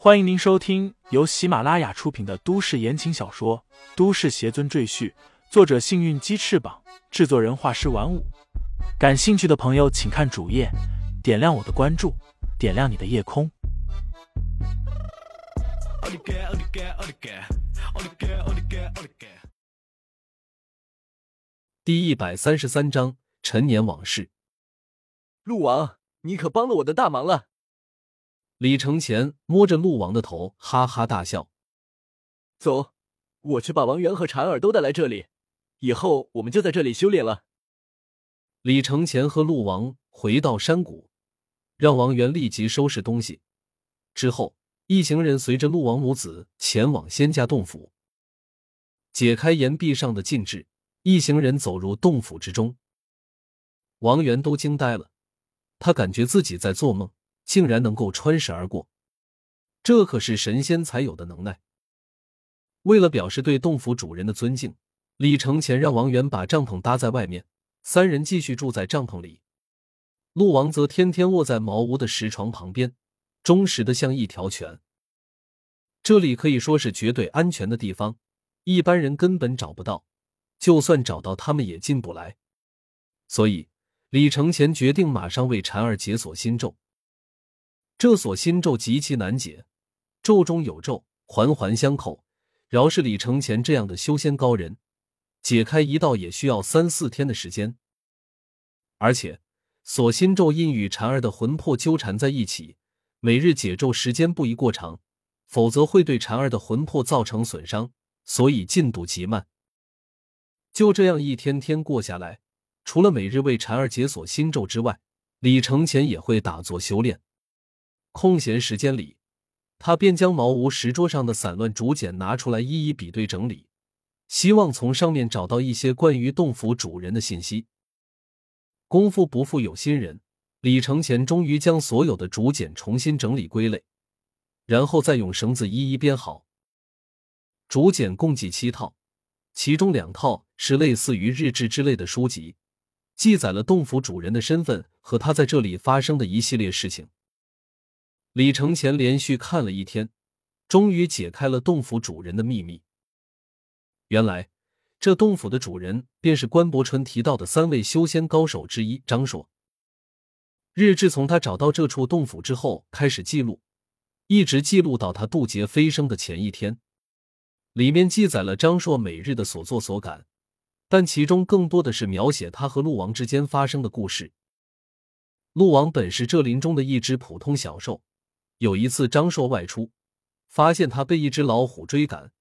欢迎您收听由喜马拉雅出品的都市言情小说《都市邪尊赘婿》，作者：幸运鸡翅膀，制作人：画师玩五。感兴趣的朋友，请看主页，点亮我的关注，点亮你的夜空。第一百三十三章陈年往事。陆王，你可帮了我的大忙了。李承前摸着陆王的头，哈哈大笑。走，我去把王源和婵儿都带来这里，以后我们就在这里修炼了。李承前和陆王回到山谷，让王源立即收拾东西。之后，一行人随着陆王母子前往仙家洞府，解开岩壁上的禁制，一行人走入洞府之中。王源都惊呆了，他感觉自己在做梦。竟然能够穿石而过，这可是神仙才有的能耐。为了表示对洞府主人的尊敬，李承前让王源把帐篷搭在外面，三人继续住在帐篷里。陆王则天天卧在茅屋的石床旁边，忠实的像一条犬。这里可以说是绝对安全的地方，一般人根本找不到，就算找到，他们也进不来。所以，李承前决定马上为婵儿解锁心咒。这锁心咒极其难解，咒中有咒，环环相扣。饶是李承前这样的修仙高人，解开一道也需要三四天的时间。而且，锁心咒因与禅儿的魂魄纠缠在一起，每日解咒时间不宜过长，否则会对禅儿的魂魄造成损伤，所以进度极慢。就这样一天天过下来，除了每日为禅儿解锁心咒之外，李承前也会打坐修炼。空闲时间里，他便将茅屋石桌上的散乱竹简拿出来一一比对整理，希望从上面找到一些关于洞府主人的信息。功夫不负有心人，李承前终于将所有的竹简重新整理归类，然后再用绳子一一编好。竹简共计七套，其中两套是类似于日志之类的书籍，记载了洞府主人的身份和他在这里发生的一系列事情。李承前连续看了一天，终于解开了洞府主人的秘密。原来，这洞府的主人便是关伯春提到的三位修仙高手之一张硕。日志从他找到这处洞府之后开始记录，一直记录到他渡劫飞升的前一天。里面记载了张硕每日的所作所感，但其中更多的是描写他和陆王之间发生的故事。陆王本是这林中的一只普通小兽。有一次，张硕外出，发现他被一只老虎追赶，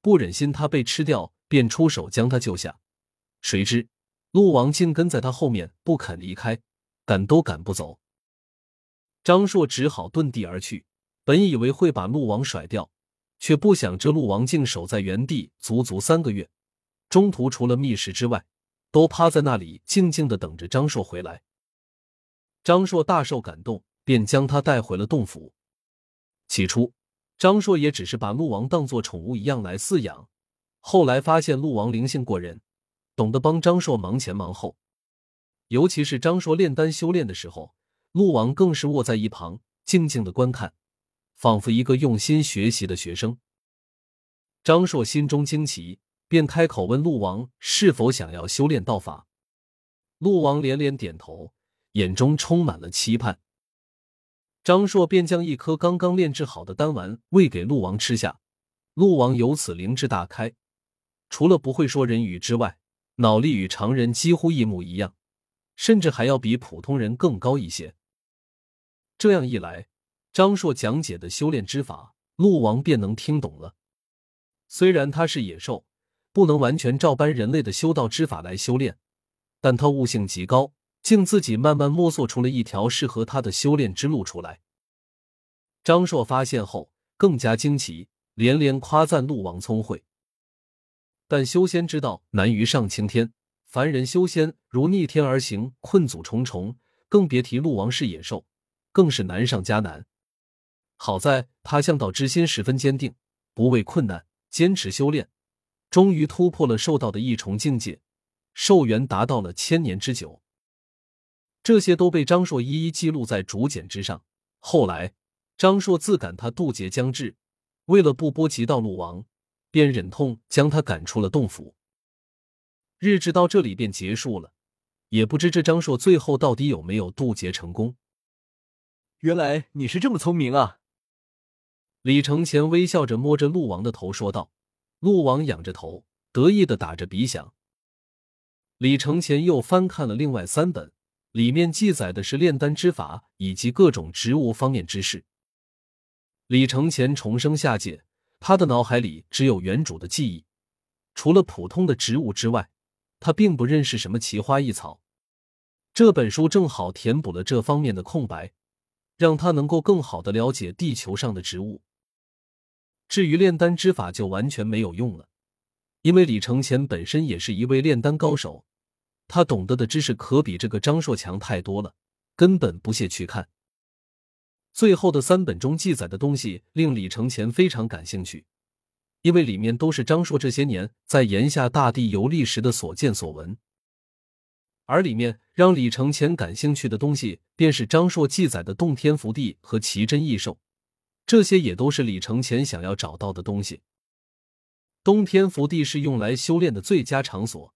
不忍心他被吃掉，便出手将他救下。谁知陆王竟跟在他后面不肯离开，赶都赶不走。张硕只好遁地而去。本以为会把陆王甩掉，却不想这陆王竟守在原地足足三个月，中途除了觅食之外，都趴在那里静静的等着张硕回来。张硕大受感动，便将他带回了洞府。起初，张硕也只是把鹿王当做宠物一样来饲养。后来发现鹿王灵性过人，懂得帮张硕忙前忙后。尤其是张硕炼丹修炼的时候，鹿王更是卧在一旁静静的观看，仿佛一个用心学习的学生。张硕心中惊奇，便开口问鹿王是否想要修炼道法。鹿王连连点头，眼中充满了期盼。张硕便将一颗刚刚炼制好的丹丸喂给鹿王吃下，鹿王由此灵智大开，除了不会说人语之外，脑力与常人几乎一模一样，甚至还要比普通人更高一些。这样一来，张硕讲解的修炼之法，鹿王便能听懂了。虽然他是野兽，不能完全照搬人类的修道之法来修炼，但他悟性极高。竟自己慢慢摸索出了一条适合他的修炼之路出来。张硕发现后更加惊奇，连连夸赞陆王聪慧。但修仙之道难于上青天，凡人修仙如逆天而行，困阻重重，更别提陆王是野兽，更是难上加难。好在他向道之心十分坚定，不畏困难，坚持修炼，终于突破了兽道的一重境界，寿元达到了千年之久。这些都被张硕一一记录在竹简之上。后来，张硕自感他渡劫将至，为了不波及到陆王，便忍痛将他赶出了洞府。日志到这里便结束了，也不知这张硕最后到底有没有渡劫成功。原来你是这么聪明啊！李承前微笑着摸着陆王的头说道。陆王仰着头，得意的打着鼻响。李承前又翻看了另外三本，里面记载的是炼丹之法以及各种植物方面之事。李承前重生下界，他的脑海里只有原主的记忆，除了普通的植物之外。他并不认识什么奇花异草，这本书正好填补了这方面的空白，让他能够更好的了解地球上的植物。至于炼丹之法，就完全没有用了，因为李承前本身也是一位炼丹高手，他懂得的知识可比这个张硕强太多了，根本不屑去看。最后的三本中记载的东西令李承前非常感兴趣。因为里面都是张硕这些年在炎夏大地游历时的所见所闻，而里面让李承前感兴趣的东西，便是张硕记载的洞天福地和奇珍异兽，这些也都是李承前想要找到的东西。洞天福地是用来修炼的最佳场所，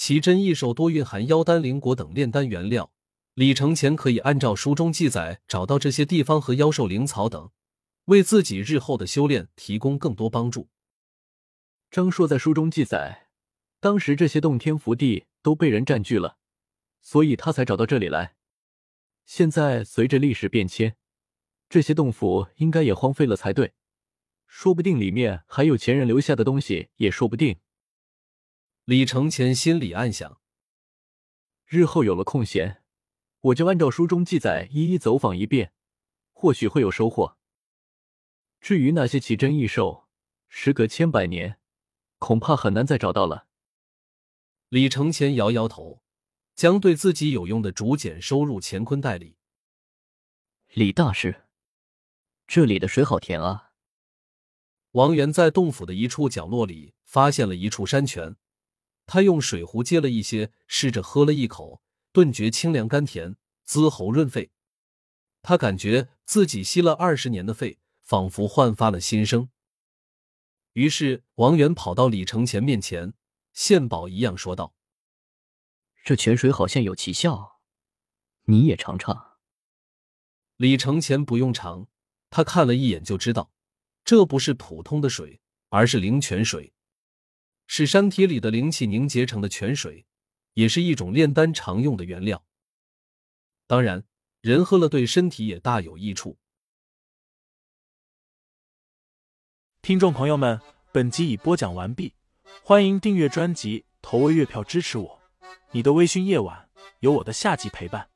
奇珍异兽多蕴含妖丹灵果等炼丹原料，李承前可以按照书中记载找到这些地方和妖兽灵草等。为自己日后的修炼提供更多帮助。张硕在书中记载，当时这些洞天福地都被人占据了，所以他才找到这里来。现在随着历史变迁，这些洞府应该也荒废了才对，说不定里面还有前人留下的东西，也说不定。李承前心里暗想：日后有了空闲，我就按照书中记载一一走访一遍，或许会有收获。至于那些奇珍异兽，时隔千百年，恐怕很难再找到了。李承前摇摇头，将对自己有用的竹简收入乾坤袋里。李大师，这里的水好甜啊！王源在洞府的一处角落里发现了一处山泉，他用水壶接了一些，试着喝了一口，顿觉清凉甘甜，滋喉润肺。他感觉自己吸了二十年的肺。仿佛焕发了新生。于是王源跑到李承前面前，献宝一样说道：“这泉水好像有奇效，你也尝尝。”李承前不用尝，他看了一眼就知道，这不是普通的水，而是灵泉水，是山体里的灵气凝结成的泉水，也是一种炼丹常用的原料。当然，人喝了对身体也大有益处。听众朋友们，本集已播讲完毕，欢迎订阅专辑，投喂月票支持我。你的微醺夜晚，有我的下集陪伴。